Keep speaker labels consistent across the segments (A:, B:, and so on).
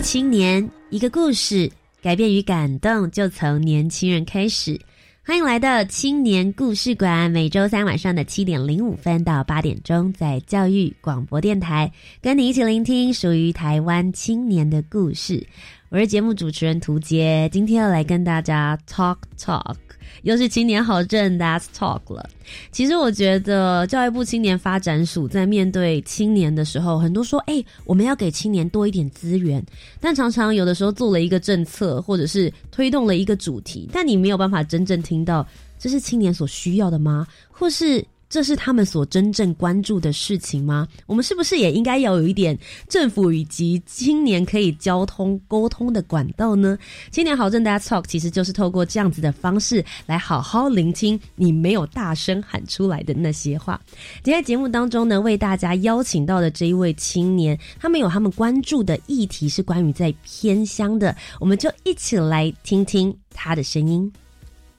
A: 青年，一个故事，改变与感动就从年轻人开始。欢迎来到青年故事馆，每周三晚上的七点零五分到八点钟，在教育广播电台，跟你一起聆听属于台湾青年的故事。我是节目主持人涂杰，今天要来跟大家 talk talk。又是青年好证 That's Talk 了。其实我觉得教育部青年发展署在面对青年的时候，很多说：“哎，我们要给青年多一点资源。”但常常有的时候做了一个政策，或者是推动了一个主题，但你没有办法真正听到这是青年所需要的吗？或是？这是他们所真正关注的事情吗？我们是不是也应该要有一点政府以及青年可以交通沟通的管道呢？青年好政大家 talk 其实就是透过这样子的方式来好好聆听你没有大声喊出来的那些话。今天节目当中呢，为大家邀请到的这一位青年，他们有他们关注的议题是关于在偏乡的，我们就一起来听听他的声音。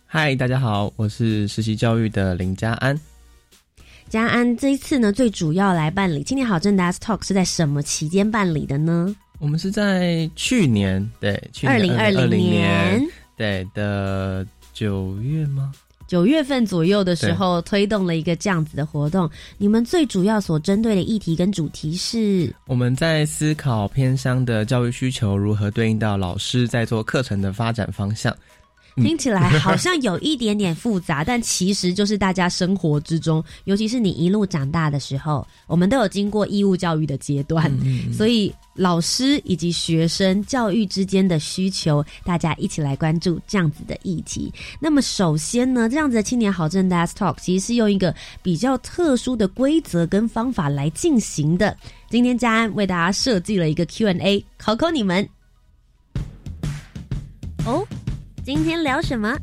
B: 嗨，大家好，我是实习教育的林家安。
A: 嘉安这一次呢，最主要来办理青年好政 s Talk 是在什么期间办理的呢？
B: 我们是在去年，对，
A: 二零二零年，
B: 对的九月吗？
A: 九月份左右的时候推动了一个这样子的活动。你们最主要所针对的议题跟主题是？
B: 我们在思考偏乡的教育需求如何对应到老师在做课程的发展方向。
A: 听起来好像有一点点复杂，但其实就是大家生活之中，尤其是你一路长大的时候，我们都有经过义务教育的阶段，所以老师以及学生教育之间的需求，大家一起来关注这样子的议题。那么首先呢，这样子的青年好政 Dash Talk 其实是用一个比较特殊的规则跟方法来进行的。今天佳安为大家设计了一个 Q&A，考考你们。哦。今天聊什么？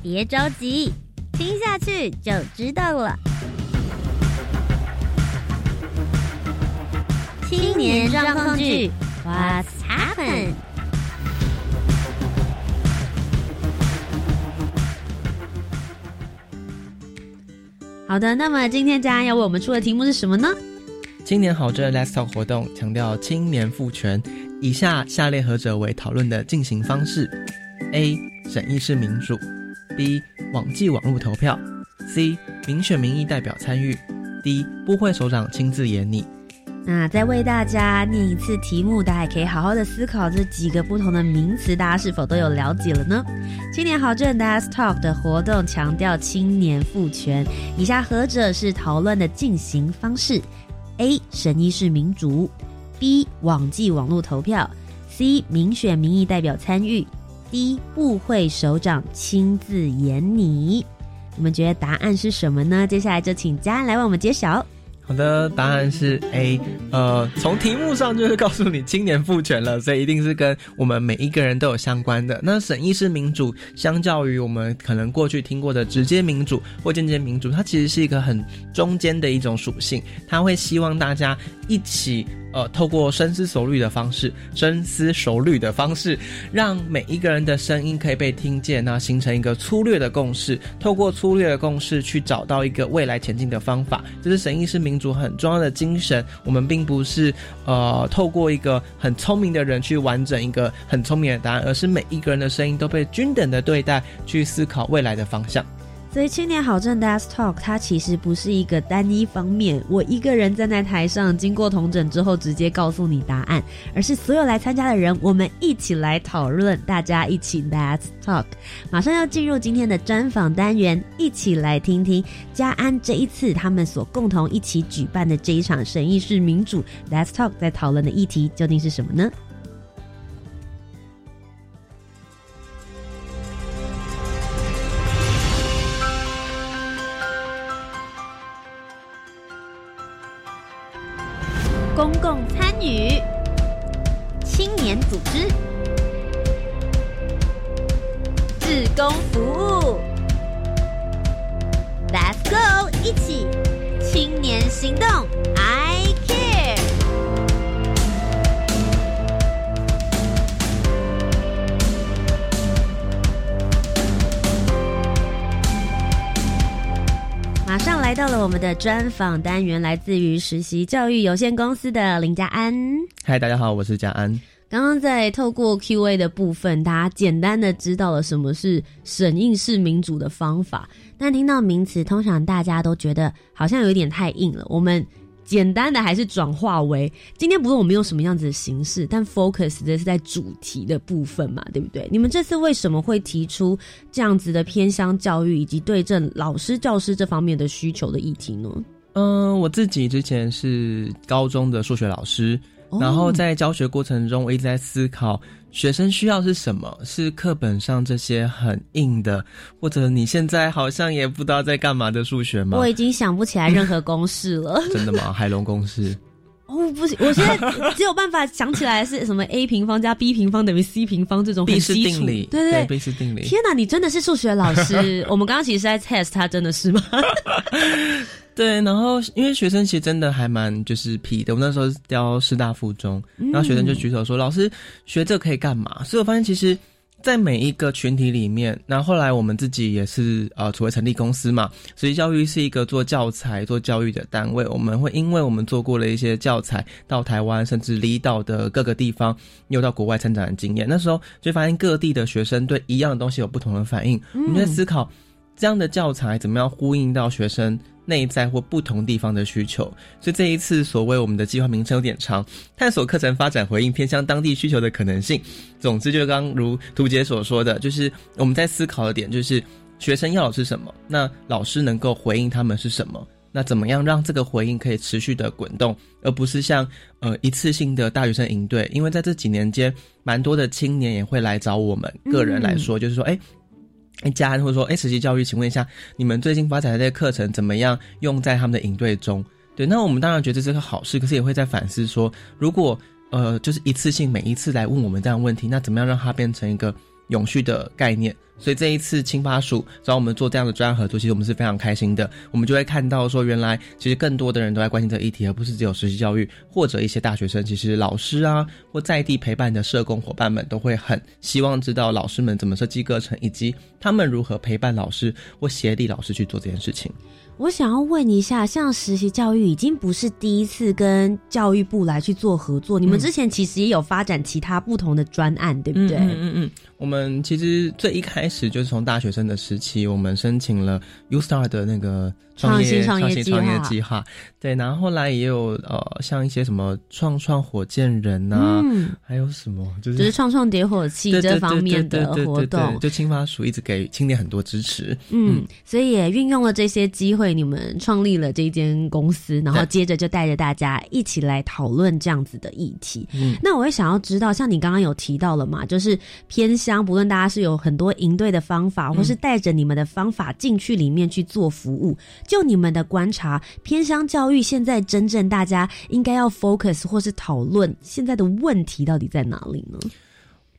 A: 别着急，听下去就知道了。青年状况剧，What's happened？好的，那么今天家要为我们出的题目是什么呢？
B: 青年好这 Let's Talk 活动强调青年赋权，以下下列何者为讨论的进行方式？A. 审议式民主，B. 网际网络投票，C. 民选民意代表参与，D. 部会首长亲自演拟。
A: 那再为大家念一次题目，大家也可以好好的思考这几个不同的名词，大家是否都有了解了呢？青年好政 Das Talk 的活动强调青年赋权，以下何者是讨论的进行方式？A. 审议式民主，B. 网际网络投票，C. 民选民意代表参与。第一，部会首长亲自演你，你们觉得答案是什么呢？接下来就请嘉安来为我们揭晓。
B: 好的，答案是 A。呃，从题目上就是告诉你青年赋权了，所以一定是跟我们每一个人都有相关的。那审议式民主，相较于我们可能过去听过的直接民主或间接民主，它其实是一个很中间的一种属性，它会希望大家一起。呃，透过深思熟虑的方式，深思熟虑的方式，让每一个人的声音可以被听见，那形成一个粗略的共识。透过粗略的共识，去找到一个未来前进的方法，这是审议式民主很重要的精神。我们并不是呃，透过一个很聪明的人去完整一个很聪明的答案，而是每一个人的声音都被均等的对待，去思考未来的方向。
A: 所以青年好政 Desk Talk 它其实不是一个单一方面，我一个人站在台上，经过同诊之后直接告诉你答案，而是所有来参加的人，我们一起来讨论，大家一起 Desk Talk。马上要进入今天的专访单元，一起来听听嘉安这一次他们所共同一起举办的这一场审议式民主 Desk Talk 在讨论的议题究竟是什么呢？公共参与、青年组织、志工服务。Let's go，一起青年行动马上来到了我们的专访单元，来自于实习教育有限公司的林家安。
B: 嗨，大家好，我是家安。
A: 刚刚在透过 Q&A 的部分，大家简单的知道了什么是审应式民主的方法，但听到名词，通常大家都觉得好像有点太硬了。我们简单的还是转化为，今天不论我们用什么样子的形式，但 focus 的是在主题的部分嘛，对不对？你们这次为什么会提出这样子的偏向教育以及对症老师、教师这方面的需求的议题呢？
B: 嗯，我自己之前是高中的数学老师。然后在教学过程中，我一直在思考学生需要是什么？是课本上这些很硬的，或者你现在好像也不知道在干嘛的数学吗？
A: 我已经想不起来任何公式了。
B: 真的吗？海龙公式？
A: 哦，不行，我现在只有办法想起来是什么 a 平方加 b 平方等于 c 平方这种很基础。
B: 对
A: 对对，
B: 贝氏定理。
A: 天哪，你真的是数学老师？我们刚刚其实在 test 他真的是吗？
B: 对，然后因为学生其实真的还蛮就是皮的，我那时候教师大附中，然后学生就举手说：“老师学这可以干嘛？”所以我发现其实，在每一个群体里面，那后来我们自己也是呃，除了成立公司嘛，所以教育是一个做教材、做教育的单位，我们会因为我们做过了一些教材到台湾，甚至离岛的各个地方，又到国外参展的经验，那时候就发现各地的学生对一样的东西有不同的反应，我们在思考这样的教材怎么样呼应到学生。内在或不同地方的需求，所以这一次所谓我们的计划名称有点长，探索课程发展回应偏向当地需求的可能性。总之，就刚如图杰所说的，就是我们在思考的点，就是学生要的是什么，那老师能够回应他们是什么，那怎么样让这个回应可以持续的滚动，而不是像呃一次性的大学生营队，因为在这几年间，蛮多的青年也会来找我们个人来说，就是说，哎。哎，家人或者说，哎，实习教育，请问一下，你们最近发展的这些课程怎么样用在他们的营队中？对，那我们当然觉得这是个好事，可是也会在反思说，如果呃，就是一次性每一次来问我们这样问题，那怎么样让它变成一个永续的概念？所以这一次青发署找我们做这样的专案合作，其实我们是非常开心的。我们就会看到说，原来其实更多的人都在关心这个议题，而不是只有实习教育或者一些大学生。其实老师啊，或在地陪伴的社工伙伴们，都会很希望知道老师们怎么设计课程，以及他们如何陪伴老师或协力老师去做这件事情。
A: 我想要问一下，像实习教育已经不是第一次跟教育部来去做合作，你们之前其实也有发展其他不同的专案，对不对？
B: 嗯嗯嗯。我们其实最一开始就是从大学生的时期，我们申请了 U Star 的那个
A: 创业创
B: 业创业计划，对，然后后来也有呃，像一些什么创创火箭人呐，还有什么就是
A: 就是创创点火器这方面的活动，
B: 就青发署一直给青年很多支持，
A: 嗯，所以也运用了这些机会，你们创立了这间公司，然后接着就带着大家一起来讨论这样子的议题。嗯，那我也想要知道，像你刚刚有提到了嘛，就是偏。相不论大家是有很多应对的方法，或是带着你们的方法进去里面去做服务，就你们的观察，偏乡教育现在真正大家应该要 focus 或是讨论现在的问题到底在哪里呢？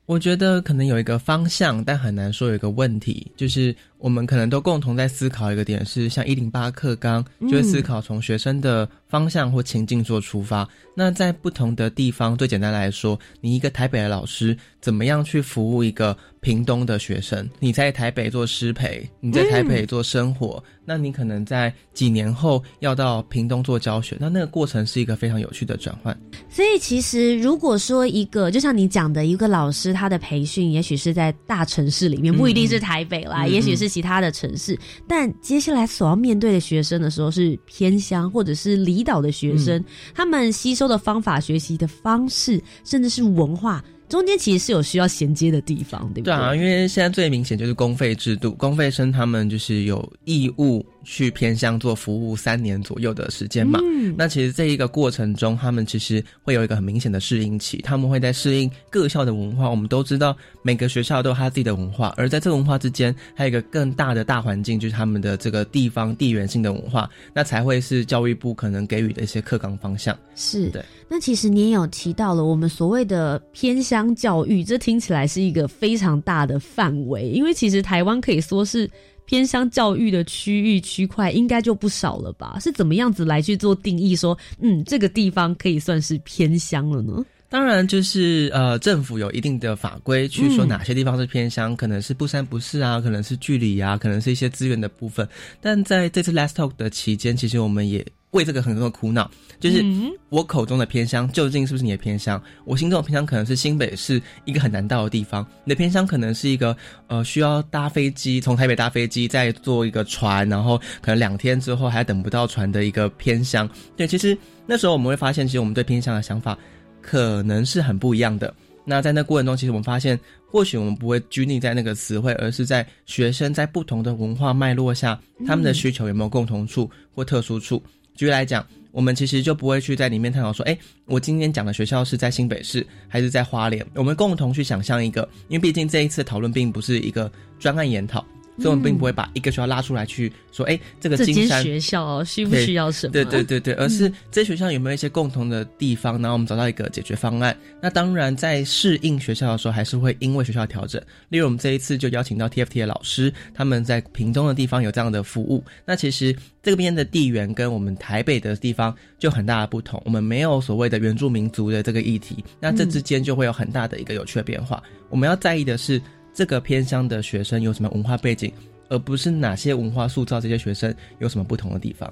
B: 我觉得可能有一个方向，但很难说有一个问题，就是我们可能都共同在思考一个点，是像一零八课纲，就会思考从学生的方向或情境做出发。那在不同的地方，最简单来说，你一个台北的老师，怎么样去服务一个屏东的学生？你在台北做师培，你在台北做生活。那你可能在几年后要到屏东做教学，那那个过程是一个非常有趣的转换。
A: 所以其实如果说一个，就像你讲的一个老师，他的培训也许是在大城市里面，不一定是台北啦，也许是其他的城市。但接下来所要面对的学生的时候是偏乡或者是离岛的学生，他们吸收的方法、学习的方式，甚至是文化。中间其实是有需要衔接的地方，对不对？
B: 对啊，因为现在最明显就是公费制度，公费生他们就是有义务。去偏乡做服务三年左右的时间嘛。
A: 嗯
B: 那其实这一个过程中，他们其实会有一个很明显的适应期，他们会在适应各校的文化。我们都知道，每个学校都有他自己的文化，而在这个文化之间，还有一个更大的大环境，就是他们的这个地方地缘性的文化，那才会是教育部可能给予的一些课纲方向。
A: 是
B: 对。
A: 那其实你也有提到了，我们所谓的偏乡教育，这听起来是一个非常大的范围，因为其实台湾可以说是偏乡教育的区域区块，应该就不少了吧？是怎么样子来去做定义说，嗯，这个地方可以算是偏乡了呢？
B: 当然，就是呃，政府有一定的法规去说哪些地方是偏乡，可能是不三不四啊，可能是距离啊，可能是一些资源的部分。但在这次 Last Talk 的期间，其实我们也为这个很多的苦恼，就是
A: 嗯
B: 我口中的偏乡究竟是不是你的偏乡？我心中的偏乡可能是新北市一个很难到的地方，你的偏乡可能是一个呃需要搭飞机从台北搭飞机再坐一个船，然后可能两天之后还等不到船的一个偏乡。对，其实那时候我们会发现，其实我们对偏乡的想法可能是很不一样的。那在那过程中，其实我们发现，或许我们不会拘泥在那个词汇，而是在学生在不同的文化脉络下，他们的需求有没有共同处或特殊处。举例来讲，我们其实就不会去在里面探讨说，哎，我今天讲的学校是在新北市还是在花莲，我们共同去想象一个，因为毕竟这一次讨论并不是一个专案研讨，所以我们并不会把一个学校拉出来去说，哎，这个
A: 这
B: 金山
A: 间学校需不需要什么？
B: 对对对对，而是这些学校有没有一些共同的地方，然后我们找到一个解决方案。那当然，在适应学校的时候，还是会因为学校调整。例如，我们这一次就邀请到 TFT 的老师，他们在屏东的地方有这样的服务。那其实这边的地缘跟我们台北的地方就很大的不同，我们没有所谓的原住民族的这个议题，那这之间就会有很大的一个有趣的变化。我们要在意的是这个偏乡的学生有什么文化背景。而不是哪些文化塑造这些学生有什么不同的地方。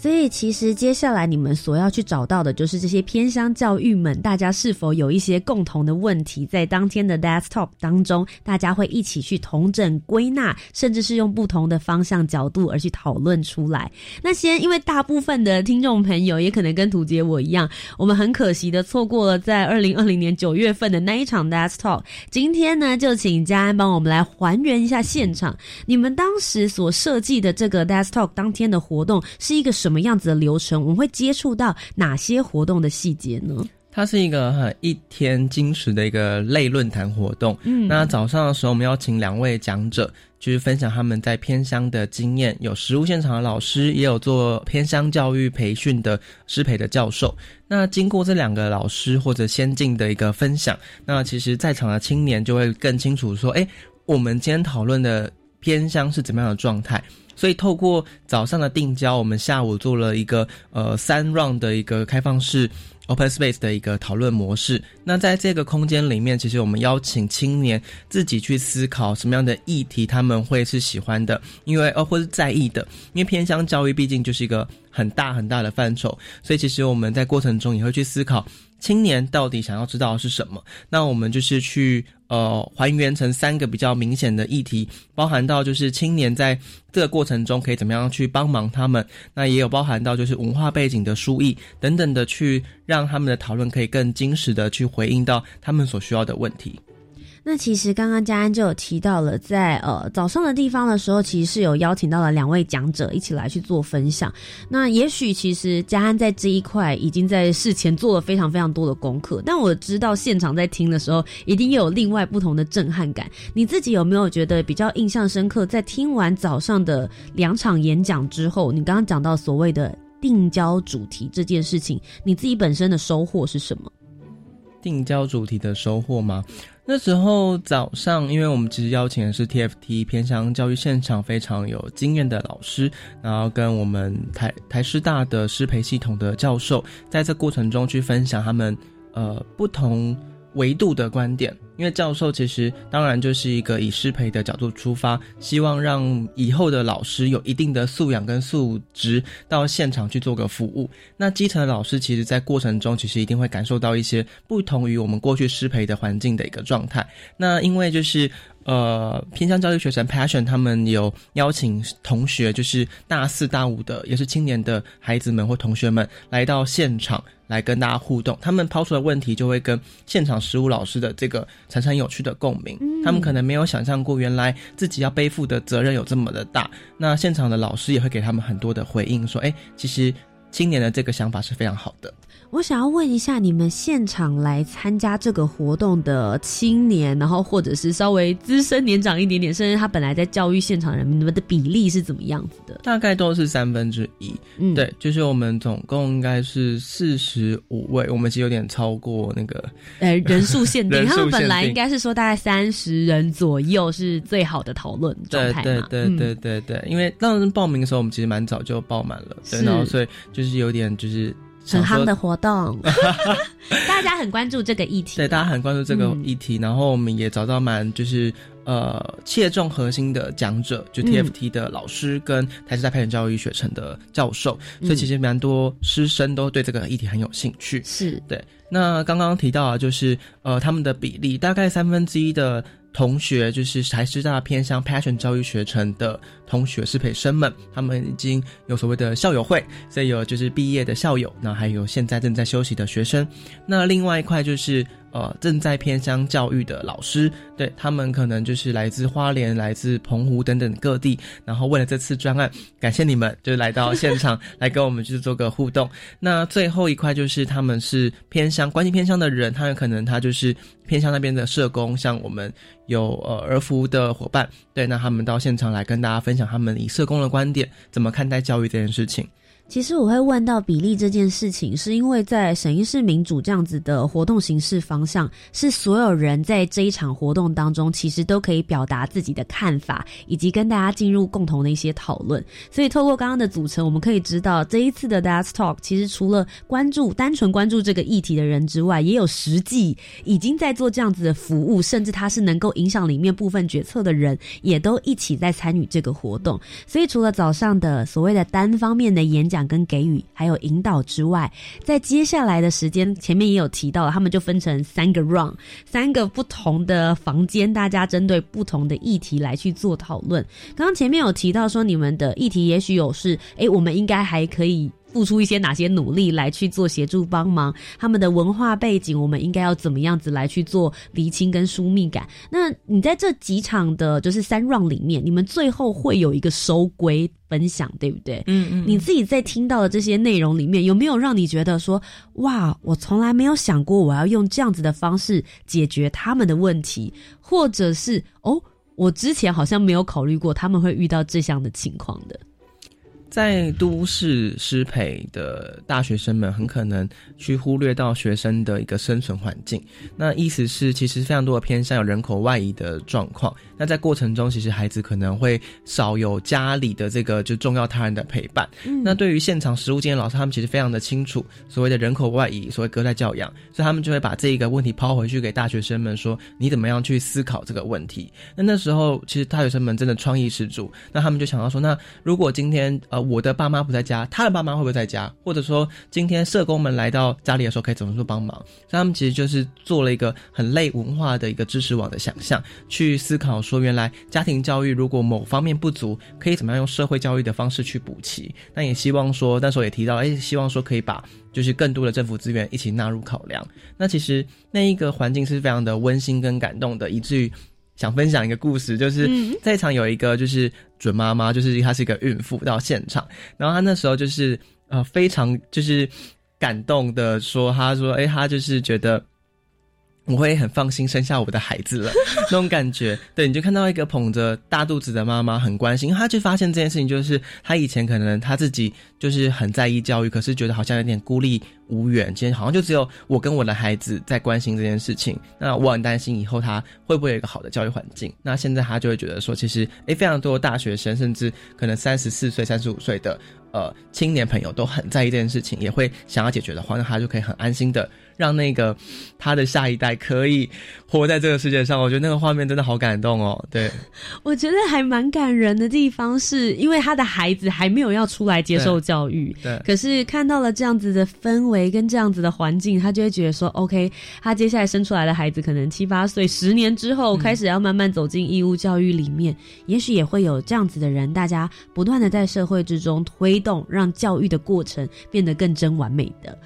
A: 所以，其实接下来你们所要去找到的，就是这些偏乡教育们，大家是否有一些共同的问题，在当天的 desktop 当中，大家会一起去同整归纳，甚至是用不同的方向角度而去讨论出来。那先，因为大部分的听众朋友也可能跟图杰我一样，我们很可惜的错过了在二零二零年九月份的那一场 desktop。今天呢，就请嘉安帮我们来还原一下现场，你们当时所设计的这个 desktop 当天的活动是一个什么样子的流程？我们会接触到哪些活动的细节呢？
B: 它是一个很一天矜持的一个类论坛活动。
A: 嗯
B: 那早上的时候，我们邀请两位讲者，就是分享他们在偏乡的经验，有实务现场的老师，也有做偏乡教育培训的师培的教授。那经过这两个老师或者先进的一个分享，那其实在场的青年就会更清楚说，哎，我们今天讨论的偏乡是怎么样的状态。所以透过早上的定焦，我们下午做了一个呃三 round 的一个开放式 open space 的一个讨论模式。那在这个空间里面，其实我们邀请青年自己去思考什么样的议题他们会是喜欢的，因为呃或是在意的，因为偏乡教育毕竟就是一个很大很大的范畴，所以其实我们在过程中也会去思考。青年到底想要知道是什么？那我们就是去呃还原成三个比较明显的议题，包含到就是青年在这个过程中可以怎么样去帮忙他们，那也有包含到就是文化背景的输译等等的，去让他们的讨论可以更精实的去回应到他们所需要的问题。
A: 那其实刚刚嘉安就有提到了在，呃早上的地方的时候，其实是有邀请到了两位讲者一起来去做分享。那也许其实嘉安在这一块已经在事前做了非常非常多的功课，但我知道现场在听的时候，一定又有另外不同的震撼感。你自己有没有觉得比较印象深刻？在听完早上的两场演讲之后，你刚刚讲到所谓的定焦主题这件事情，你自己本身的收获是什么？
B: 定焦主题的收获吗？那时候早上，因为我们其实邀请的是 TFT 偏向教育现场非常有经验的老师，然后跟我们台台师大的师培系统的教授，在这过程中去分享他们呃不同维度的观点。因为教授其实当然就是一个以师培的角度出发，希望让以后的老师有一定的素养跟素质到现场去做个服务。那基层的老师其实，在过程中其实一定会感受到一些不同于我们过去师培的环境的一个状态。那因为就是呃偏向教育学生 Passion 他们有邀请同学，就是大四大五的，也是青年的孩子们或同学们来到现场。来跟大家互动，他们抛出的问题就会跟现场实务老师的这个产生有趣的共鸣。他们可能没有想象过，原来自己要背负的责任有这么的大。那现场的老师也会给他们很多的回应，说：“哎，其实青年的这个想法是非常好的。”
A: 我想要问一下，你们现场来参加这个活动的青年，然后或者是稍微资深年长一点点，甚至他本来在教育现场的人，你们的比例是怎么样子的？
B: 大概都是三分之一。嗯，对，就是我们总共应该是四十五位，我们其实有点超过那个
A: 呃人数限定。他们本来应该是说大概三十人左右是最好的讨论状态
B: 对对对对对，因为当时报名的时候，我们其实蛮早就报满了，对，然后所以就是有点就是。
A: 很夯的活动，大家很关注这个议题。
B: 对，大家很关注这个议题，然后我们也找到蛮就是呃切中核心的讲者，就 TFT 的老师跟台师大培训教育学程的教授，所以其实蛮多师生都对这个议题很有兴趣。
A: 是
B: 对。那刚刚提到啊，就是呃他们的比例大概三分之一的。同学就是台师大偏向 Passion 教育学程的同学师培生们，他们已经有所谓的校友会，所以有就是毕业的校友，那还有现在正在休息的学生。那另外一块就是。呃，正在偏乡教育的老师，对他们可能就是来自花莲、来自澎湖等等各地，然后为了这次专案，感谢你们，就来到现场来跟我们去做个互动。那最后一块就是他们是偏乡关心偏乡的人，他们可能他就是偏乡那边的社工，像我们有呃儿福的伙伴，对，那他们到现场来跟大家分享他们以社工的观点怎么看待教育这件事情。
A: 其实我会问到比例这件事情，是因为在审议式民主这样子的活动形式方向，是所有人在这一场活动当中，其实都可以表达自己的看法，以及跟大家进入共同的一些讨论。所以透过刚刚的组成，我们可以知道这一次的 That's Talk，其实除了关注单纯关注这个议题的人之外，也有实际已经在做这样子的服务，甚至他是能够影响里面部分决策的人，也都一起在参与这个活动。所以除了早上的所谓的单方面的演讲，跟给予还有引导之外，在接下来的时间，前面也有提到，他们就分成三个 round，三个不同的房间，大家针对不同的议题来去做讨论。刚刚前面有提到说，你们的议题也许有是，哎，我们应该还可以。付出一些哪些努力来去做协助帮忙？他们的文化背景，我们应该要怎么样子来去做厘清跟疏密感？那你在这几场的，就是三 round 里面，你们最后会有一个收归分享，对不对？嗯嗯。你自己在听到的这些内容里面，有没有让你觉得说，哇，我从来没有想过我要用这样子的方式解决他们的问题，或者是哦，我之前好像没有考虑过他们会遇到这样的情况的。
B: 在都市师培的大学生们，很可能去忽略到学生的一个生存环境。那意思是，其实非常多的偏向有人口外移的状况。那在过程中，其实孩子可能会少有家里的这个就重要他人的陪伴。那对于现场实务经验老师，他们其实非常的清楚所谓的人口外移，所谓隔代教养，所以他们就会把这一个问题抛回去给大学生们说：你怎么样去思考这个问题？那那时候，其实大学生们真的创意十足。那他们就想到说：那如果今天呃。我的爸妈不在家，他的爸妈会不会在家？或者说，今天社工们来到家里的时候，可以怎么做帮忙？所以他们其实就是做了一个很类文化的一个知识网的想象，去思考说，原来家庭教育如果某方面不足，可以怎么样用社会教育的方式去补齐？那也希望说，那时候也提到，哎，希望说可以把就是更多的政府资源一起纳入考量。那其实那一个环境是非常的温馨跟感动的，以至于。想分享一个故事，就是在场有一个就是准妈妈，就是她是一个孕妇到现场，然后她那时候就是呃非常就是感动的说，她说哎，她就是觉得我会很放心生下我的孩子了 那种感觉。对，你就看到一个捧着大肚子的妈妈很关心，她就发现这件事情就是她以前可能她自己就是很在意教育，可是觉得好像有点孤立。无缘，今天好像就只有我跟我的孩子在关心这件事情。那我很担心以后他会不会有一个好的教育环境。那现在他就会觉得说，其实诶，非常多大学生，甚至可能三十四岁、三十五岁的呃青年朋友都很在意这件事情，也会想要解决的话，那他就可以很安心的让那个他的下一代可以活在这个世界上。我觉得那个画面真的好感动哦。对，
A: 我觉得还蛮感人的地方，是因为他的孩子还没有要出来接受教育，
B: 对，
A: 可是看到了这样子的氛围。围跟这样子的环境，他就会觉得说，OK，他接下来生出来的孩子可能七八岁，十年之后开始要慢慢走进义务教育里面，也许也会有这样子的人，大家不断的在社会之中推动，让教育的过程变得更真完美的。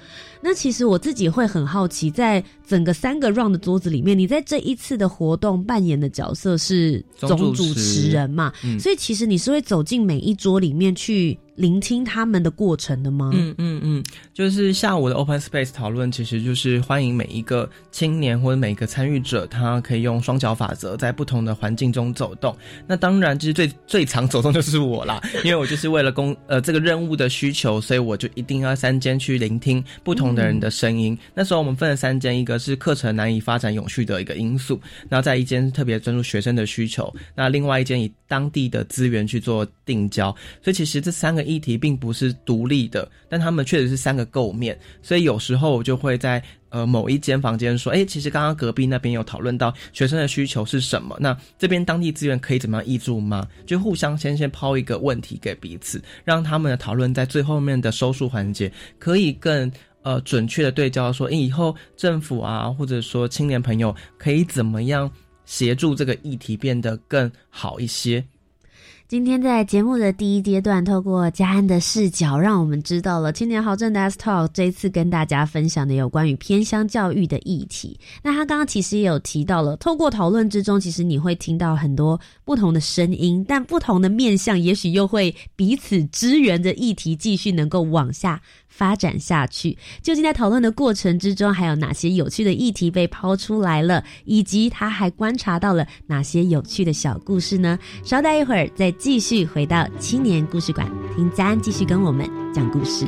A: 那其实我自己会很好奇，在整个三个 round 的桌子里面，你在这一次的活动扮演的角色是总主持人嘛？嗯所以其实你是会走进每一桌里面去。聆听他们的过程的吗？
B: 嗯嗯嗯，就是下午的 Open Space 讨论，其实就是欢迎每一个青年或者每一个参与者，他可以用双脚法则在不同的环境中走动。那当然，就是最最常走动就是我啦，因为我就是为了工呃这个任务的需求，所以我就一定要三间去聆听不同的人的声音。那时候我们分了三间，一个是课程难以发展永续的一个因素，那在一间特别专注学生的需求，那另外一间以当地的资源去做定焦。所以其实这三个。议题并不是独立的，但他们确实是三个构面，所以有时候我就会在呃某一间房间说，哎，其实刚刚隔壁那边有讨论到学生的需求是什么，那这边当地资源可以怎么样挹注吗？就互相先先抛一个问题给彼此，让他们的讨论在最后面的收束环节可以更呃准确的对焦，说，哎，以后政府啊，或者说青年朋友可以怎么样协助这个议题变得更好一些。
A: 今天在节目的第一阶段，透过嘉安的视角，让我们知道了青年豪政的 S Talk 这一次跟大家分享的有关于偏乡教育的议题。那他刚刚其实也有提到了，透过讨论之中，其实你会听到很多不同的声音，但不同的面向，也许又会彼此支援的议题，继续能够往下。发展下去，究竟在讨论的过程之中，还有哪些有趣的议题被抛出来了，以及他还观察到了哪些有趣的小故事呢？稍待一会儿，再继续回到青年故事馆，听詹继续跟我们讲故事。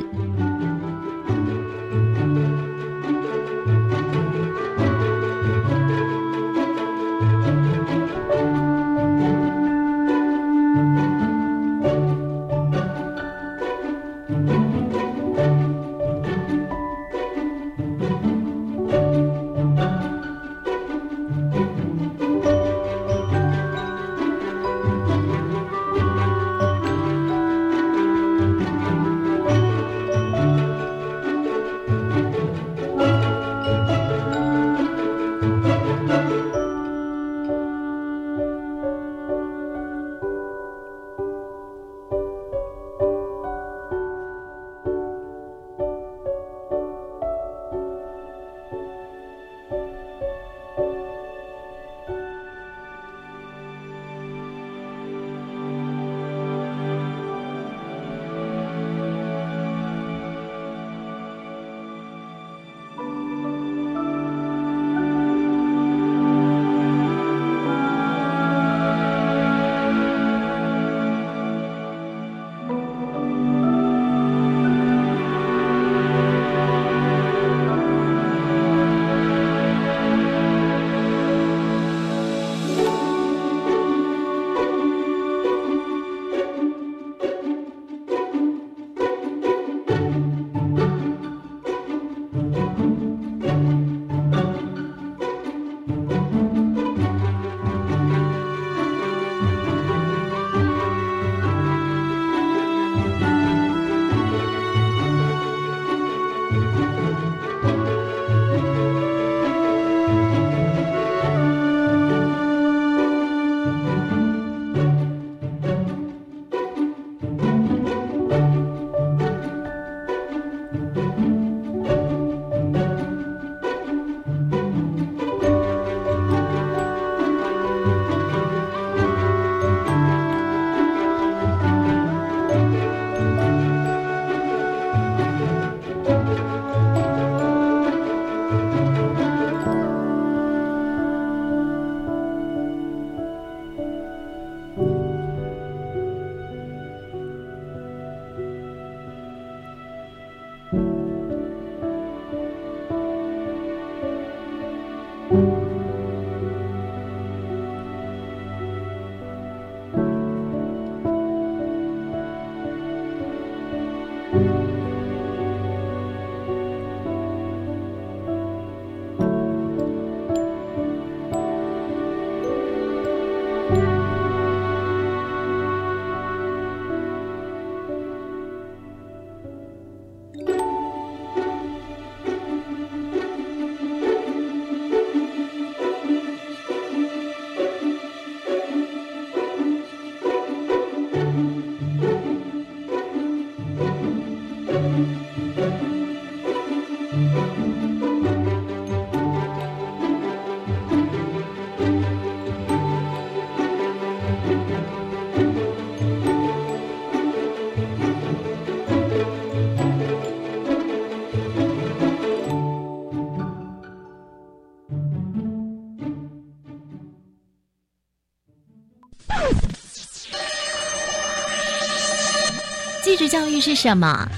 A: 教育是什么？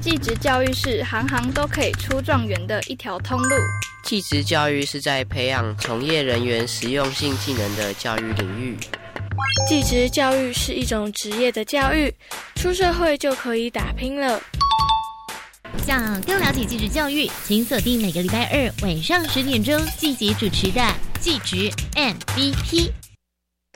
C: 继职教育是行行都可以出状元的一条通路。
D: 继职教育是在培养从业人员实用性技能的教育领域。
E: 继职教育是一种职业的教育，出社会就可以打拼了。
A: 想更了解继职教育，请锁定每个礼拜二晚上十点钟季节主持的继职 MVP。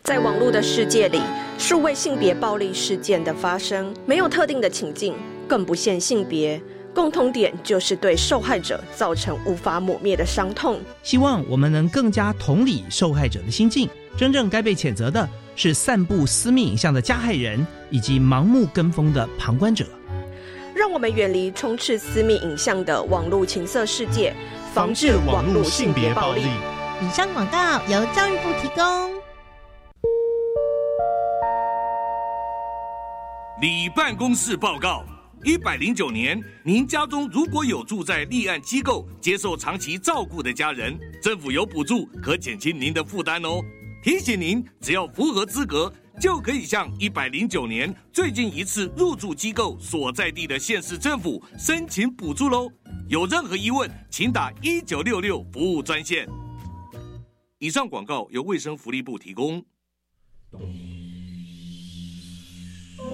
F: 在网络的世界里，数位性别暴力事件的发生没有特定的情境，更不限性别，共同点就是对受害者造成无法抹灭的伤痛。
G: 希望我们能更加同理受害者的心境，真正该被谴责的是散布私密影像的加害人，以及盲目跟风的旁观者。
F: 让我们远离充斥私密影像的网络情色世界，防治网络性别暴力。
A: 以上广告由教育部提供。
H: 李办公室报告：一百零九年，您家中如果有住在立案机构接受长期照顾的家人，政府有补助，可减轻您的负担哦。提醒您，只要符合资格，就可以向一百零九年最近一次入住机构所在地的县市政府申请补助喽。有任何疑问，请打一九六六服务专线。以上广告由卫生福利部提供。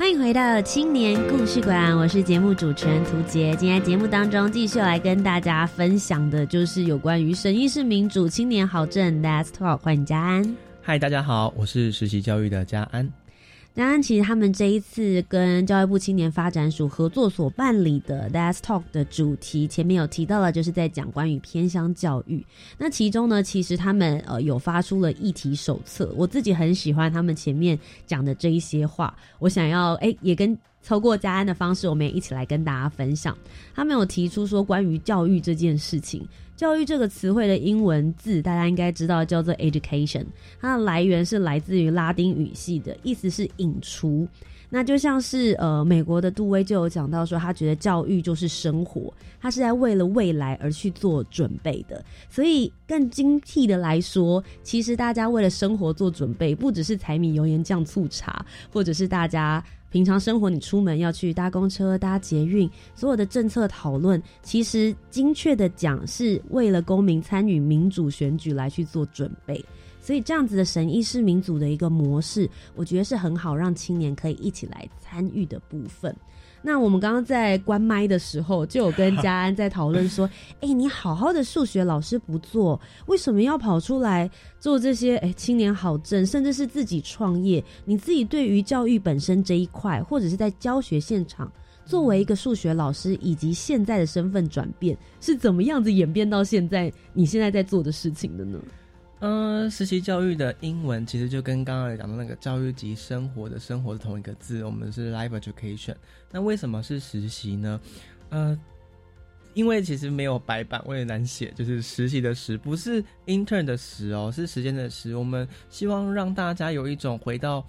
A: 欢迎回到青年故事馆，我是节目主持人涂杰。今天节目当中继续来跟大家分享的，就是有关于审议式民主青年好政 Let's Talk。欢迎嘉安。
B: 嗨，大家好，我是实习教育的嘉安。
A: 当然，其实他们这一次跟教育部青年发展署合作所办理的 Let's Talk 的主题，前面有提到了，就是在讲关于偏乡教育。那其中呢，其实他们呃有发出了议题手册，我自己很喜欢他们前面讲的这一些话，我想要哎也跟透过嘉安的方式，我们也一起来跟大家分享。他们有提出说关于教育这件事情。教育这个词汇的英文字，大家应该知道叫做 education，它的来源是来自于拉丁语系的，意思是引出。那就像是呃，美国的杜威就有讲到说，他觉得教育就是生活，他是在为了未来而去做准备的。所以更精辟的来说，其实大家为了生活做准备，不只是柴米油盐酱醋茶，或者是大家。平常生活，你出门要去搭公车、搭捷运，所有的政策讨论，其实精确的讲，是为了公民参与民主选举来去做准备。所以这样子的审议式民主的一个模式，我觉得是很好让青年可以一起来参与的部分。那我们刚刚在关麦的时候，就有跟嘉安在讨论说：“ 哎，你好好的数学老师不做，为什么要跑出来做这些？哎，青年好正，甚至是自己创业。你自己对于教育本身这一块，或者是在教学现场，作为一个数学老师，以及现在的身份转变，是怎么样子演变到现在你现在在做的事情的呢？”
B: 嗯，实习教育的英文其实就跟刚刚讲的那个教育及生活的生活是同一个字，我们是 life education。那为什么是实习呢？呃，因为其实没有白板，我也难写，就是实习的实，不是 intern 的实哦，是时间的时。我们希望让大家有一种回到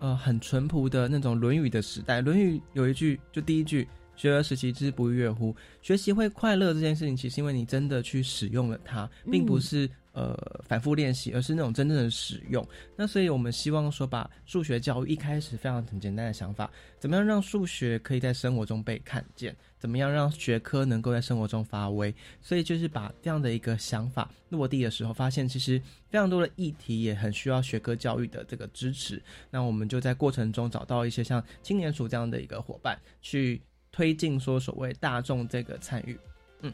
B: 呃很淳朴的那种《论语》的时代，《论语》有一句，就第一句。学而时习之，不亦说乎？学习会快乐这件事情，其实因为你真的去使用了它，并不是呃反复练习，而是那种真正的使用。那所以我们希望说，把数学教育一开始非常很简单的想法，怎么样让数学可以在生活中被看见？怎么样让学科能够在生活中发威？所以就是把这样的一个想法落地的时候，发现其实非常多的议题也很需要学科教育的这个支持。那我们就在过程中找到一些像青年署这样的一个伙伴去。推进说所谓大众这个参与，
A: 嗯，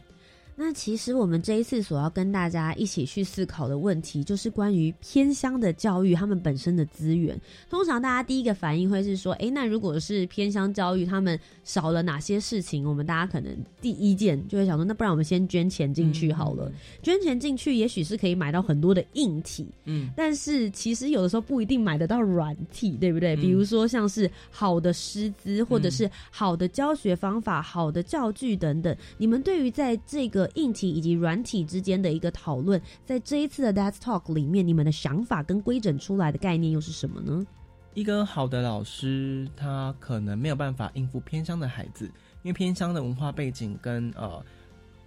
A: 那其实我们这一次所要跟大家一起去思考的问题，就是关于偏乡的教育，他们本身的资源。通常大家第一个反应会是说，诶，那如果是偏乡教育，他们少了哪些事情？我们大家可能第一件就会想说，那不然我们先捐钱进去好了。捐钱进去，也许是可以买到很多的硬体，嗯，但是其实有的时候不一定买得到软体，对不对？比如说像是好的师资，或者是好的教学方法、好的教具等等。你们对于在这个硬体以及软体之间的一个讨论，在这一次的 That's Talk 里面，你们的想法跟规整出来的概念又是什么呢？
B: 一个好的老师，他可能没有办法应付偏乡的孩子，因为偏乡的文化背景跟呃，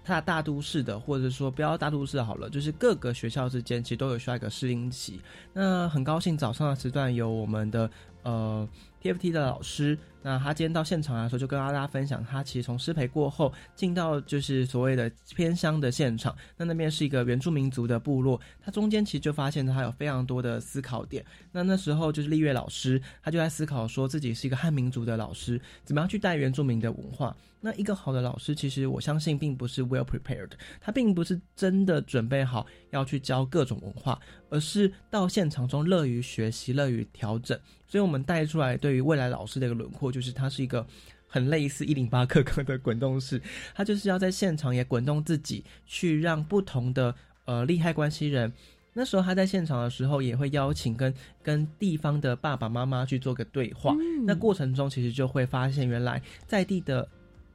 B: 他大都市的，或者说不要大都市好了，就是各个学校之间其实都有需要一个适应期。那很高兴早上的时段有我们的呃 TFT 的老师。那他今天到现场的时候，就跟大家分享，他其实从失陪过后进到就是所谓的偏乡的现场，那那边是一个原住民族的部落，他中间其实就发现他有非常多的思考点。那那时候就是丽月老师，他就在思考说自己是一个汉民族的老师，怎么样去带原住民的文化。那一个好的老师，其实我相信并不是 well prepared，他并不是真的准备好要去教各种文化，而是到现场中乐于学习、乐于调整。所以，我们带出来对于未来老师的一个轮廓，就是它是一个很类似一零八课课的滚动式，他就是要在现场也滚动自己，去让不同的呃利害关系人。那时候他在现场的时候，也会邀请跟跟地方的爸爸妈妈去做个对话。那过程中，其实就会发现，原来在地的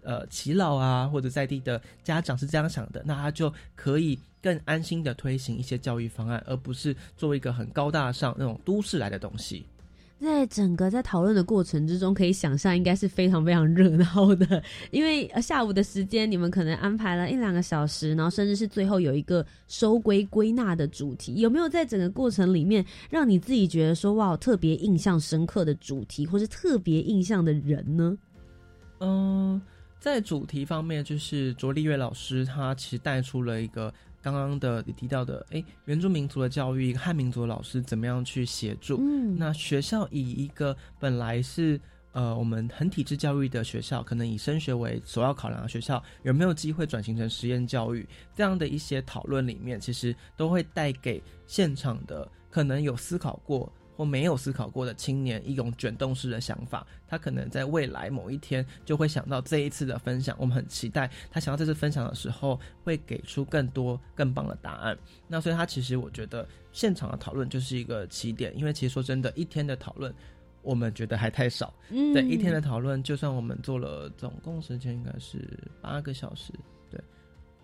B: 呃耆老啊，或者在地的家长是这样想的，那他就可以更安心的推行一些教育方案，而不是做一个很高大上那种都市来的东西。
A: 在整个在讨论的过程之中，可以想象应该是非常非常热闹的，因为下午的时间你们可能安排了一两个小时，然后甚至是最后有一个收归归纳的主题。有没有在整个过程里面让你自己觉得说哇特别印象深刻的主题，或是特别印象的人呢？
B: 嗯，在主题方面，就是卓立月老师他其实带出了一个。刚刚的你提到的，哎，原住民族的教育，一个汉民族的老师怎么样去协助？嗯，那学校以一个本来是呃我们很体制教育的学校，可能以升学为首要考量的学校，有没有机会转型成实验教育？这样的一些讨论里面，其实都会带给现场的可能有思考过。或没有思考过的青年，一种卷动式的想法，他可能在未来某一天就会想到这一次的分享。我们很期待他想到这次分享的时候，会给出更多更棒的答案。那所以，他其实我觉得现场的讨论就是一个起点，因为其实说真的，一天的讨论我们觉得还太少。嗯，对，一天的讨论，就算我们做了总共时间应该是八个小时。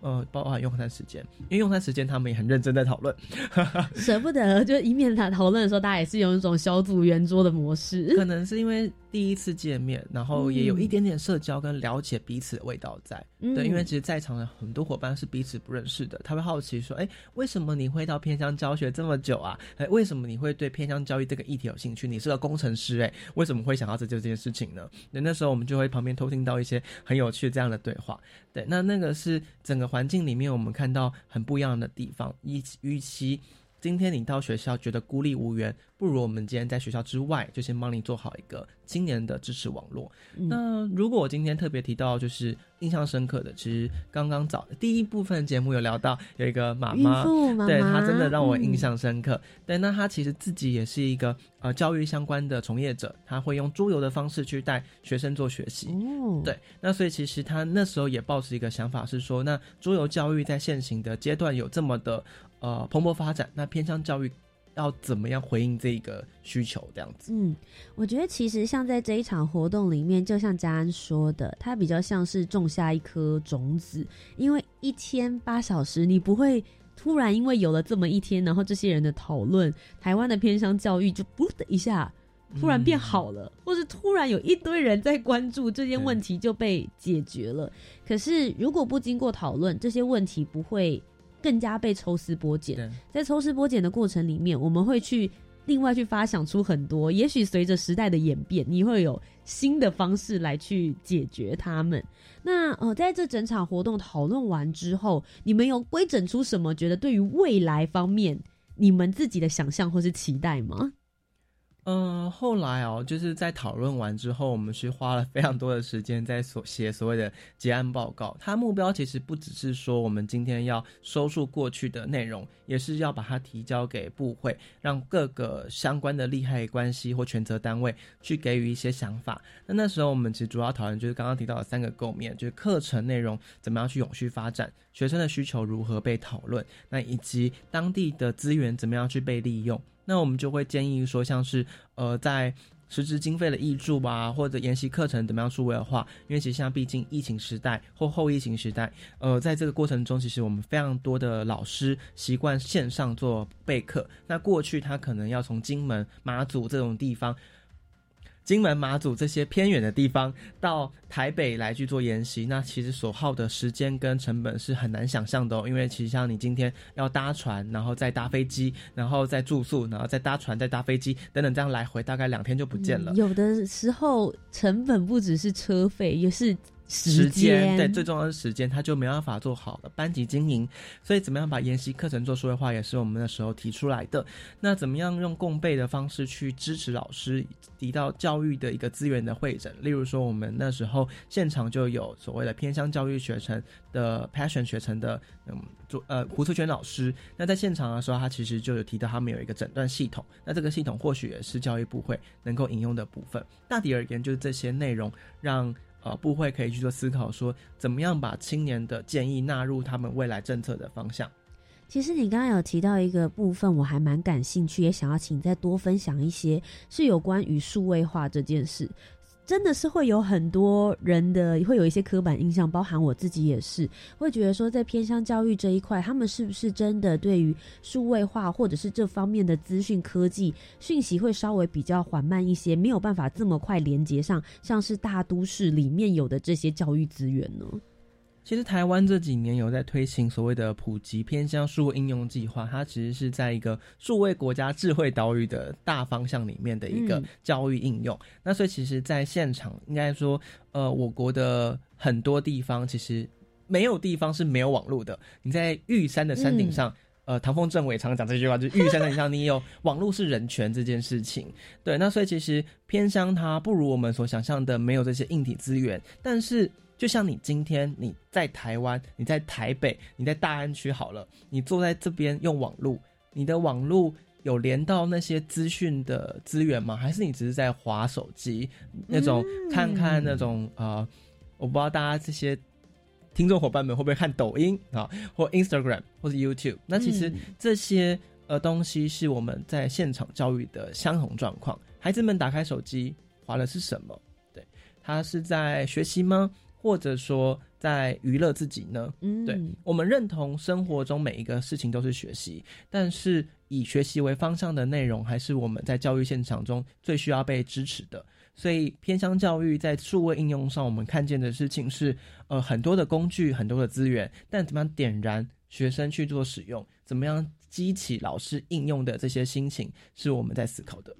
B: 呃，包含用餐时间，因为用餐时间他们也很认真在讨论，
A: 舍不得，就以免他讨论的时候，大家也是用一种小组圆桌的模式。
B: 可能是因为第一次见面，然后也有一点点社交跟了解彼此的味道在。对，因为其实在场的很多伙伴是彼此不认识的，他会好奇说：“哎，为什么你会到偏乡教学这么久啊？哎，为什么你会对偏乡教育这个议题有兴趣？你是个工程师，哎，为什么会想到这这件事情呢？”那那时候我们就会旁边偷听到一些很有趣这样的对话。对，那那个是整个环境里面我们看到很不一样的地方。与与其今天你到学校觉得孤立无援，不如我们今天在学校之外就先帮你做好一个青年的支持网络。那如果我今天特别提到就是。印象深刻的，其实刚刚早第一部分节目有聊到有一个妈妈，对她真的让我印象深刻。对，那她其实自己也是一个呃教育相关的从业者，她会用桌游的方式去带学生做学习。对，那所以其实她那时候也抱持一个想法是说，那桌游教育在现行的阶段有这么的呃蓬勃发展，那偏向教育。要怎么样回应这个需求？这样子，
A: 嗯，我觉得其实像在这一场活动里面，就像嘉安说的，它比较像是种下一颗种子，因为一天八小时，你不会突然因为有了这么一天，然后这些人的讨论，台湾的偏乡教育就噗的一下突然变好了，或是突然有一堆人在关注这件问题就被解决了。可是如果不经过讨论，这些问题不会。更加被抽丝剥茧，在抽丝剥茧的过程里面，我们会去另外去发想出很多，也许随着时代的演变，你会有新的方式来去解决他们。那呃，在这整场活动讨论完之后，你们有规整出什么？觉得对于未来方面，你们自己的想象或是期待吗？
B: 嗯，后来哦，就是在讨论完之后，我们是花了非常多的时间在所写所谓的结案报告。它目标其实不只是说我们今天要收束过去的内容，也是要把它提交给部会，让各个相关的利害关系或权责单位去给予一些想法。那那时候我们其实主要讨论就是刚刚提到的三个构面，就是课程内容怎么样去永续发展，学生的需求如何被讨论，那以及当地的资源怎么样去被利用。那我们就会建议说，像是呃，在实质经费的挹注吧，或者研习课程怎么样数位化？因为其实像毕竟疫情时代或后疫情时代，呃，在这个过程中，其实我们非常多的老师习惯线上做备课。那过去他可能要从金门、马祖这种地方。金门、马祖这些偏远的地方，到台北来去做研习，那其实所耗的时间跟成本是很难想象的哦。因为其实像你今天要搭船，然后再搭飞机，然后再住宿，然后再搭船、再搭飞机等等，这样来回大概两天就不见了。
A: 有的时候成本不只是车费，也是。
B: 时间对，最重要的是时间，他就没办法做好了班级经营，所以怎么样把研习课程做数位化，也是我们那时候提出来的。那怎么样用共备的方式去支持老师，提到教育的一个资源的会诊？例如说，我们那时候现场就有所谓的偏向教育学程的 Passion 学程的，嗯，做呃胡素全老师。那在现场的时候，他其实就有提到他们有一个诊断系统，那这个系统或许也是教育部会能够引用的部分。大体而言，就是这些内容让。啊，部会可以去做思考，说怎么样把青年的建议纳入他们未来政策的方向。
A: 其实你刚刚有提到一个部分，我还蛮感兴趣，也想要请再多分享一些，是有关于数位化这件事。真的是会有很多人的会有一些刻板印象，包含我自己也是，会觉得说在偏向教育这一块，他们是不是真的对于数位化或者是这方面的资讯科技讯息会稍微比较缓慢一些，没有办法这么快连接上，像是大都市里面有的这些教育资源呢？
B: 其实台湾这几年有在推行所谓的普及偏向数位应用计划，它其实是在一个数位国家智慧岛屿的大方向里面的一个教育应用。那所以其实，在现场应该说，呃，我国的很多地方其实没有地方是没有网络的。你在玉山的山顶上，呃，唐凤政委常常讲这句话，就是玉山的顶上你有网络是人权这件事情。对，那所以其实偏乡它不如我们所想象的没有这些硬体资源，但是。就像你今天你在台湾，你在台北，你在大安区好了，你坐在这边用网络，你的网络有连到那些资讯的资源吗？还是你只是在划手机那种看看那种呃，我不知道大家这些听众伙伴们会不会看抖音啊，或 Instagram 或者 YouTube？那其实这些呃东西是我们在现场教育的相同状况。孩子们打开手机划的是什么？对他是在学习吗？或者说在娱乐自己呢？嗯，对我们认同生活中每一个事情都是学习，但是以学习为方向的内容，还是我们在教育现场中最需要被支持的。所以偏向教育在数位应用上，我们看见的事情是，呃，很多的工具，很多的资源，但怎么样点燃学生去做使用，怎么样激起老师应用的这些心情，是我们在思考的。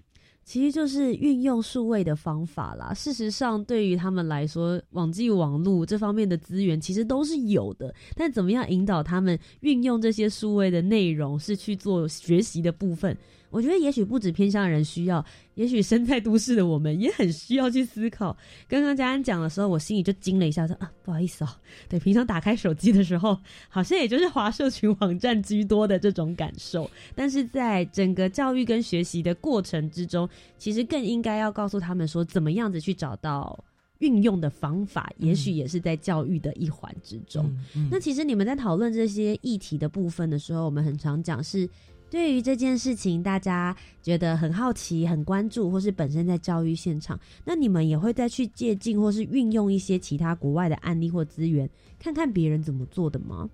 A: 其实就是运用数位的方法啦。事实上，对于他们来说，网际网络这方面的资源其实都是有的。但怎么样引导他们运用这些数位的内容，是去做学习的部分。我觉得也许不止偏向人需要，也许身在都市的我们也很需要去思考。刚刚嘉安讲的时候，我心里就惊了一下，说啊，不好意思哦，对，平常打开手机的时候，好像也就是华社群网站居多的这种感受。但是在整个教育跟学习的过程之中，其实更应该要告诉他们说，怎么样子去找到运用的方法，也许也是在教育的一环之中。那其实你们在讨论这些议题的部分的时候，我们很常讲是。对于这件事情，大家觉得很好奇、很关注，或是本身在教育现场，那你们也会再去借鉴或是运用一些其他国外的案例或资源，看看别人怎么做的吗？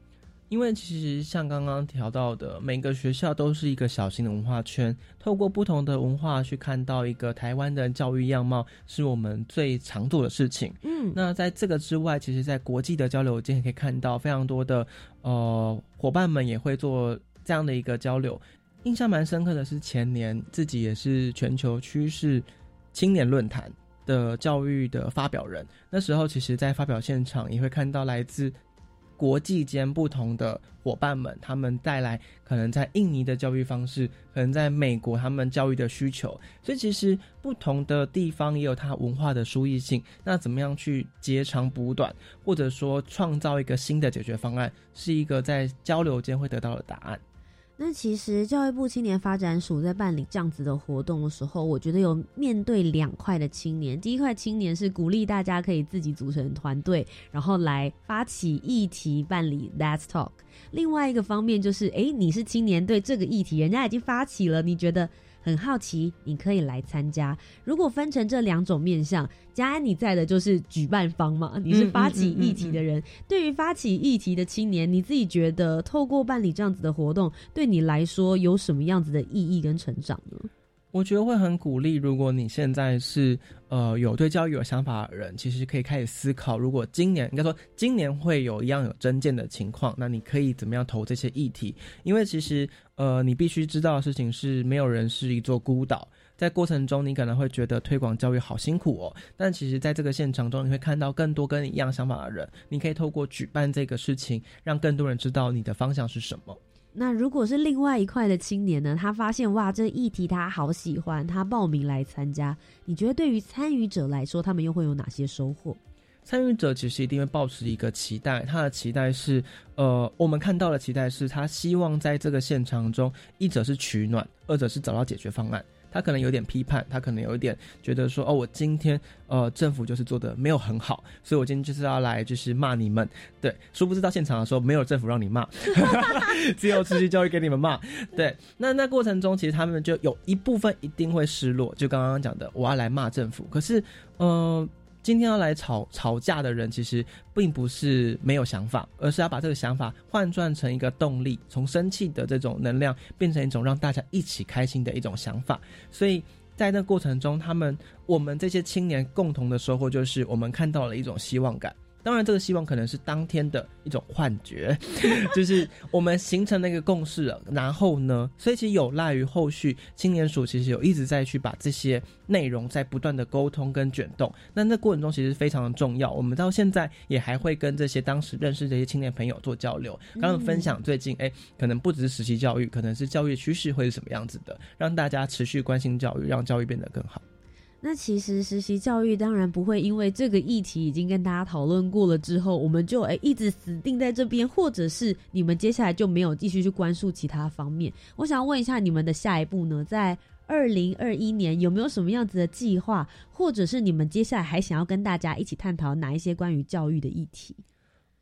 B: 因为其实像刚刚提到的，每个学校都是一个小型的文化圈，透过不同的文化去看到一个台湾的教育样貌，是我们最常做的事情。嗯，那在这个之外，其实，在国际的交流间可以看到非常多的呃伙伴们也会做。这样的一个交流，印象蛮深刻的是前年自己也是全球趋势青年论坛的教育的发表人。那时候其实，在发表现场也会看到来自国际间不同的伙伴们，他们带来可能在印尼的教育方式，可能在美国他们教育的需求，所以其实不同的地方也有它文化的输异性。那怎么样去截长补短，或者说创造一个新的解决方案，是一个在交流间会得到的答案。
A: 那其实教育部青年发展署在办理这样子的活动的时候，我觉得有面对两块的青年。第一块青年是鼓励大家可以自己组成团队，然后来发起议题办理 Let's Talk。另外一个方面就是，哎，你是青年对这个议题，人家已经发起了，你觉得？很好奇，你可以来参加。如果分成这两种面向，嘉安你在的就是举办方嘛，你是发起议题的人。对于发起议题的青年，你自己觉得透过办理这样子的活动，对你来说有什么样子的意义跟成长呢？
B: 我觉得会很鼓励，如果你现在是呃有对教育有想法的人，其实可以开始思考，如果今年应该说今年会有一样有真见的情况，那你可以怎么样投这些议题？因为其实呃你必须知道的事情是，没有人是一座孤岛，在过程中你可能会觉得推广教育好辛苦哦，但其实在这个现场中，你会看到更多跟你一样想法的人，你可以透过举办这个事情，让更多人知道你的方向是什么。
A: 那如果是另外一块的青年呢？他发现哇，这议题他好喜欢，他报名来参加。你觉得对于参与者来说，他们又会有哪些收获？
B: 参与者其实一定会抱持一个期待，他的期待是，呃，我们看到的期待是他希望在这个现场中，一者是取暖，二者是找到解决方案。他可能有点批判，他可能有一点觉得说，哦，我今天呃政府就是做的没有很好，所以我今天就是要来就是骂你们。对，殊不知到现场的时候，没有政府让你骂，只有持续教育给你们骂。对，那那过程中，其实他们就有一部分一定会失落，就刚刚讲的，我要来骂政府。可是，嗯。今天要来吵吵架的人，其实并不是没有想法，而是要把这个想法换转成一个动力，从生气的这种能量变成一种让大家一起开心的一种想法。所以在那过程中，他们我们这些青年共同的收获就是，我们看到了一种希望感。当然，这个希望可能是当天的一种幻觉，就是我们形成了一个共识了。然后呢，所以其实有赖于后续青年署其实有一直在去把这些内容在不断的沟通跟卷动。那那过程中其实非常的重要。我们到现在也还会跟这些当时认识这些青年朋友做交流，刚刚分享最近哎，可能不只是实习教育，可能是教育趋势会是什么样子的，让大家持续关心教育，让教育变得更好。
A: 那其实实习教育当然不会因为这个议题已经跟大家讨论过了之后，我们就诶一直死定在这边，或者是你们接下来就没有继续去关注其他方面。我想要问一下你们的下一步呢，在二零二一年有没有什么样子的计划，或者是你们接下来还想要跟大家一起探讨哪一些关于教育的议题？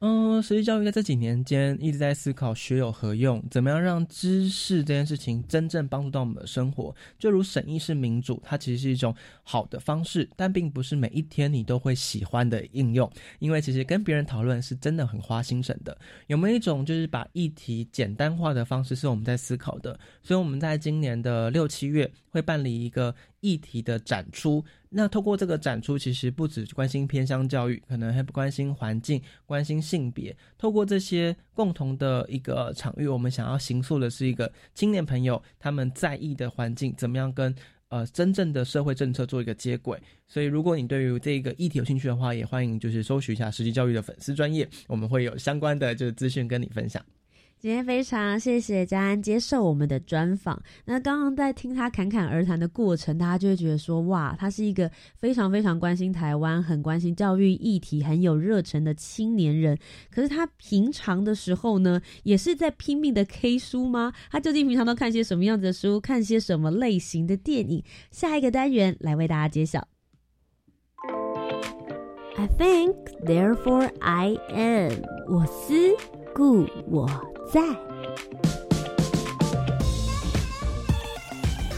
B: 嗯，实际教育在这几年间一直在思考学有何用，怎么样让知识这件事情真正帮助到我们的生活。就如审议式民主，它其实是一种好的方式，但并不是每一天你都会喜欢的应用。因为其实跟别人讨论是真的很花心神的。有没有一种就是把议题简单化的方式是我们在思考的？所以我们在今年的六七月会办理一个议题的展出。那透过这个展出，其实不止关心偏乡教育，可能还不关心环境、关心性别。透过这些共同的一个场域，我们想要形塑的是一个青年朋友他们在意的环境，怎么样跟呃真正的社会政策做一个接轨。所以，如果你对于这个议题有兴趣的话，也欢迎就是搜寻一下实际教育的粉丝专业，我们会有相关的就是资讯跟你分享。
A: 今天非常谢谢嘉安接受我们的专访。那刚刚在听他侃侃而谈的过程，大家就会觉得说，哇，他是一个非常非常关心台湾、很关心教育议题、很有热忱的青年人。可是他平常的时候呢，也是在拼命的 K 书吗？他究竟平常都看些什么样子的书？看些什么类型的电影？下一个单元来为大家揭晓。I think, therefore I am。我思故我在。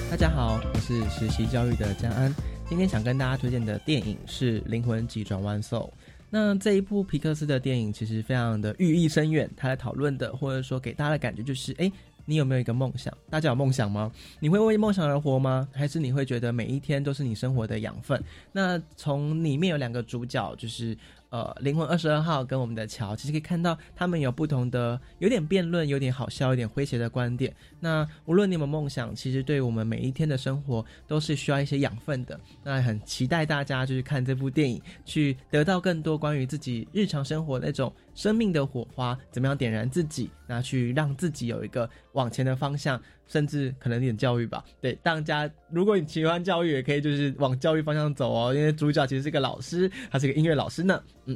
B: 大家好，我是实习教育的江安。今天想跟大家推荐的电影是《灵魂急转弯》So，。那这一部皮克斯的电影其实非常的寓意深远，他在讨论的或者说给大家的感觉就是，哎。你有没有一个梦想？大家有梦想吗？你会为梦想而活吗？还是你会觉得每一天都是你生活的养分？那从里面有两个主角，就是呃灵魂二十二号跟我们的乔，其实可以看到他们有不同的，有点辩论，有点好笑，有点诙谐的观点。那无论你有梦想，其实对我们每一天的生活都是需要一些养分的。那很期待大家就是看这部电影，去得到更多关于自己日常生活那种生命的火花，怎么样点燃自己，那去让自己有一个往前的方向。甚至可能点教育吧，对，大家如果你喜欢教育，也可以就是往教育方向走哦。因为主角其实是个老师，他是个音乐老师呢。嗯，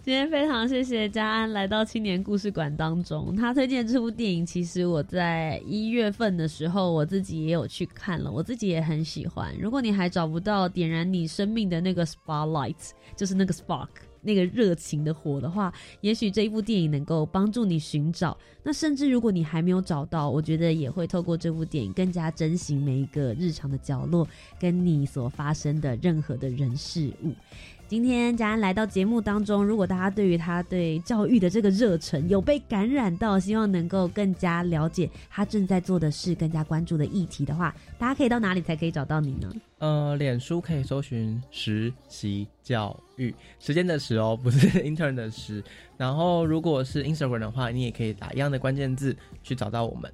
A: 今天非常谢谢嘉安来到青年故事馆当中，他推荐这部电影，其实我在一月份的时候，我自己也有去看了，我自己也很喜欢。如果你还找不到点燃你生命的那个 spotlight，就是那个 spark。那个热情的火的话，也许这一部电影能够帮助你寻找。那甚至如果你还没有找到，我觉得也会透过这部电影更加珍惜每一个日常的角落，跟你所发生的任何的人事物。今天佳安来到节目当中，如果大家对于他对教育的这个热忱有被感染到，希望能够更加了解他正在做的事，更加关注的议题的话，大家可以到哪里才可以找到你呢？
B: 呃，脸书可以搜寻实习教育，时间的时哦，不是 intern 的时。然后如果是 Instagram 的话，你也可以打一样的关键字去找到我们。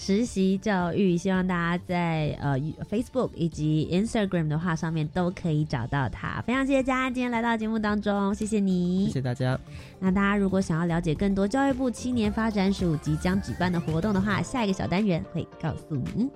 A: 实习教育，希望大家在呃 Facebook 以及 Instagram 的话上面都可以找到他。非常谢谢佳安今天来到节目当中，谢谢你，
B: 谢谢大家。
A: 那大家如果想要了解更多教育部青年发展署即将举办的活动的话，下一个小单元会告诉你。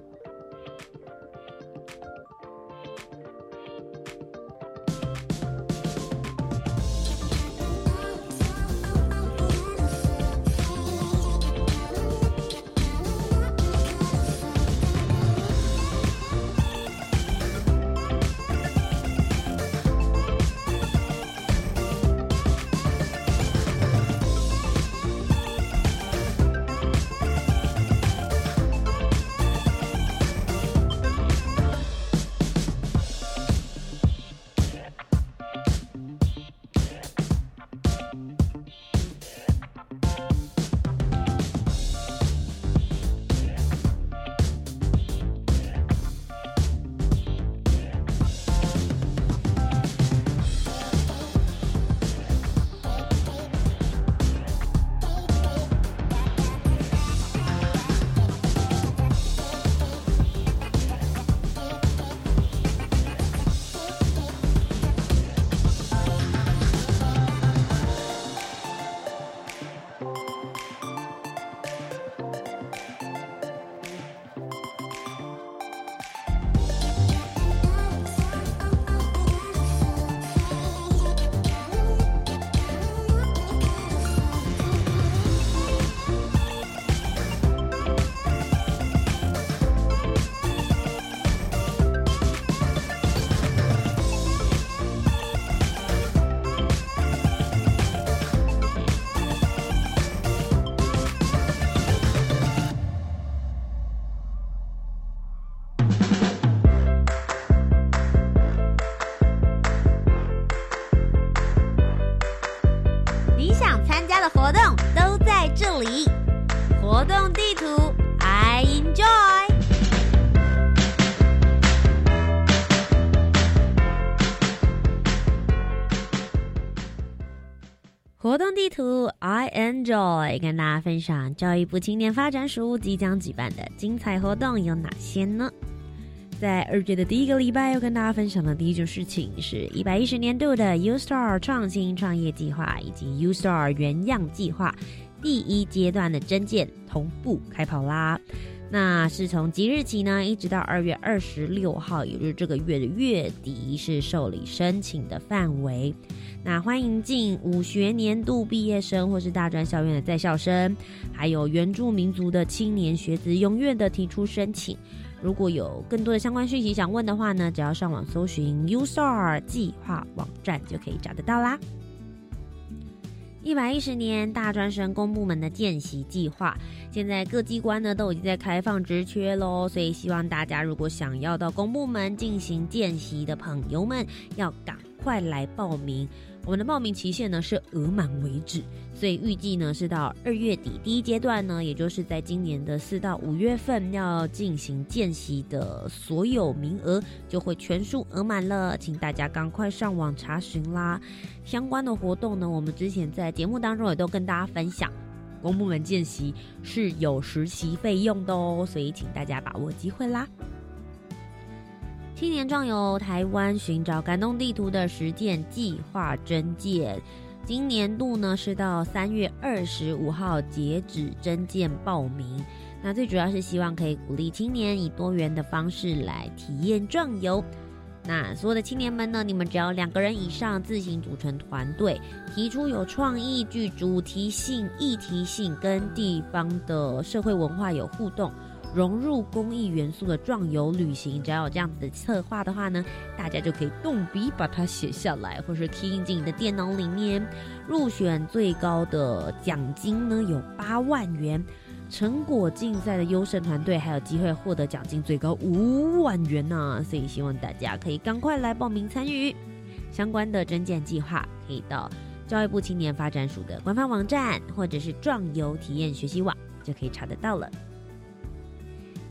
A: 分享教育部青年发展署即将举办的精彩活动有哪些呢？在二月的第一个礼拜，要跟大家分享的第一件事情是一百一十年度的 U Star 创新创业计划以及 U Star 原样计划第一阶段的征件同步开跑啦。那是从即日起呢，一直到二月二十六号，也就是这个月的月底，是受理申请的范围。那欢迎进五学年度毕业生或是大专校院的在校生，还有原住民族的青年学子，踊跃的提出申请。如果有更多的相关讯息想问的话呢，只要上网搜寻 USAR 计划网站就可以找得到啦。一百一十年大专生公部门的见习计划，现在各机关呢都已经在开放职缺喽，所以希望大家如果想要到公部门进行见习的朋友们，要赶。快来报名。我们的报名期限呢是额满为止，所以预计呢是到二月底第一阶段呢，也就是在今年的四到五月份要进行见习的所有名额就会全数额满了，请大家赶快上网查询啦。相关的活动呢，我们之前在节目当中也都跟大家分享。公部门见习是有实习费用的哦，所以请大家把握机会啦。青年壮游台湾寻找感动地图的实践计划征件，今年度呢是到三月二十五号截止征件报名。那最主要是希望可以鼓励青年以多元的方式来体验壮游。那所有的青年们呢，你们只要两个人以上自行组成团队，提出有创意、具主题性、议题性，跟地方的社会文化有互动。融入公益元素的壮游旅行，只要有这样子的策划的话呢，大家就可以动笔把它写下来，或是印进你的电脑里面。入选最高的奖金呢有八万元，成果竞赛的优胜团队还有机会获得奖金最高五万元呢。所以希望大家可以赶快来报名参与。相关的征件计划可以到教育部青年发展署的官方网站，或者是壮游体验学习网就可以查得到了。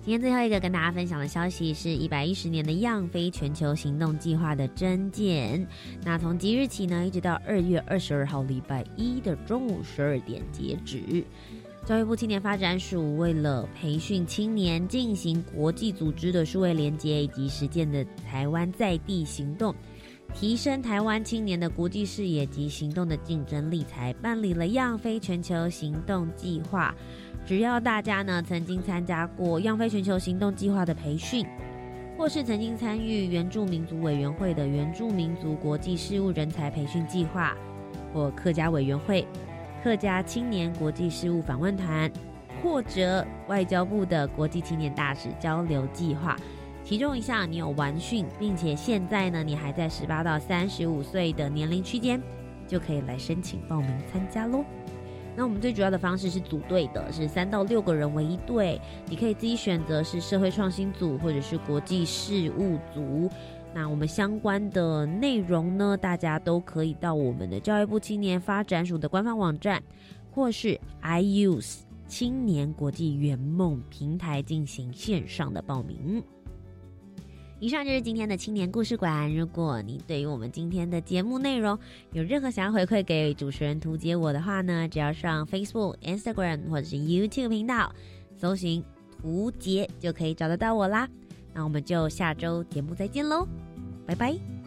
A: 今天最后一个跟大家分享的消息是一百一十年的样飞全球行动计划的征件。那从即日起呢，一直到二月二十二号礼拜一的中午十二点截止。教育部青年发展署为了培训青年进行国际组织的数位连接以及实践的台湾在地行动，提升台湾青年的国际视野及行动的竞争力，才办理了样飞全球行动计划。只要大家呢曾经参加过“样飞全球行动计划”的培训，或是曾经参与原住民族委员会的原住民族国际事务人才培训计划，或客家委员会客家青年国际事务访问团，或者外交部的国际青年大使交流计划，其中一项你有完训，并且现在呢你还在十八到三十五岁的年龄区间，就可以来申请报名参加喽。那我们最主要的方式是组队的，是三到六个人为一队。你可以自己选择是社会创新组或者是国际事务组。那我们相关的内容呢，大家都可以到我们的教育部青年发展署的官方网站，或是 iUse 青年国际圆梦平台进行线上的报名。以上就是今天的青年故事馆。如果你对于我们今天的节目内容有任何想要回馈给主持人图杰我的话呢，只要上 Facebook、Instagram 或者是 YouTube 频道搜寻图杰，就可以找得到我啦。那我们就下周节目再见喽，拜拜。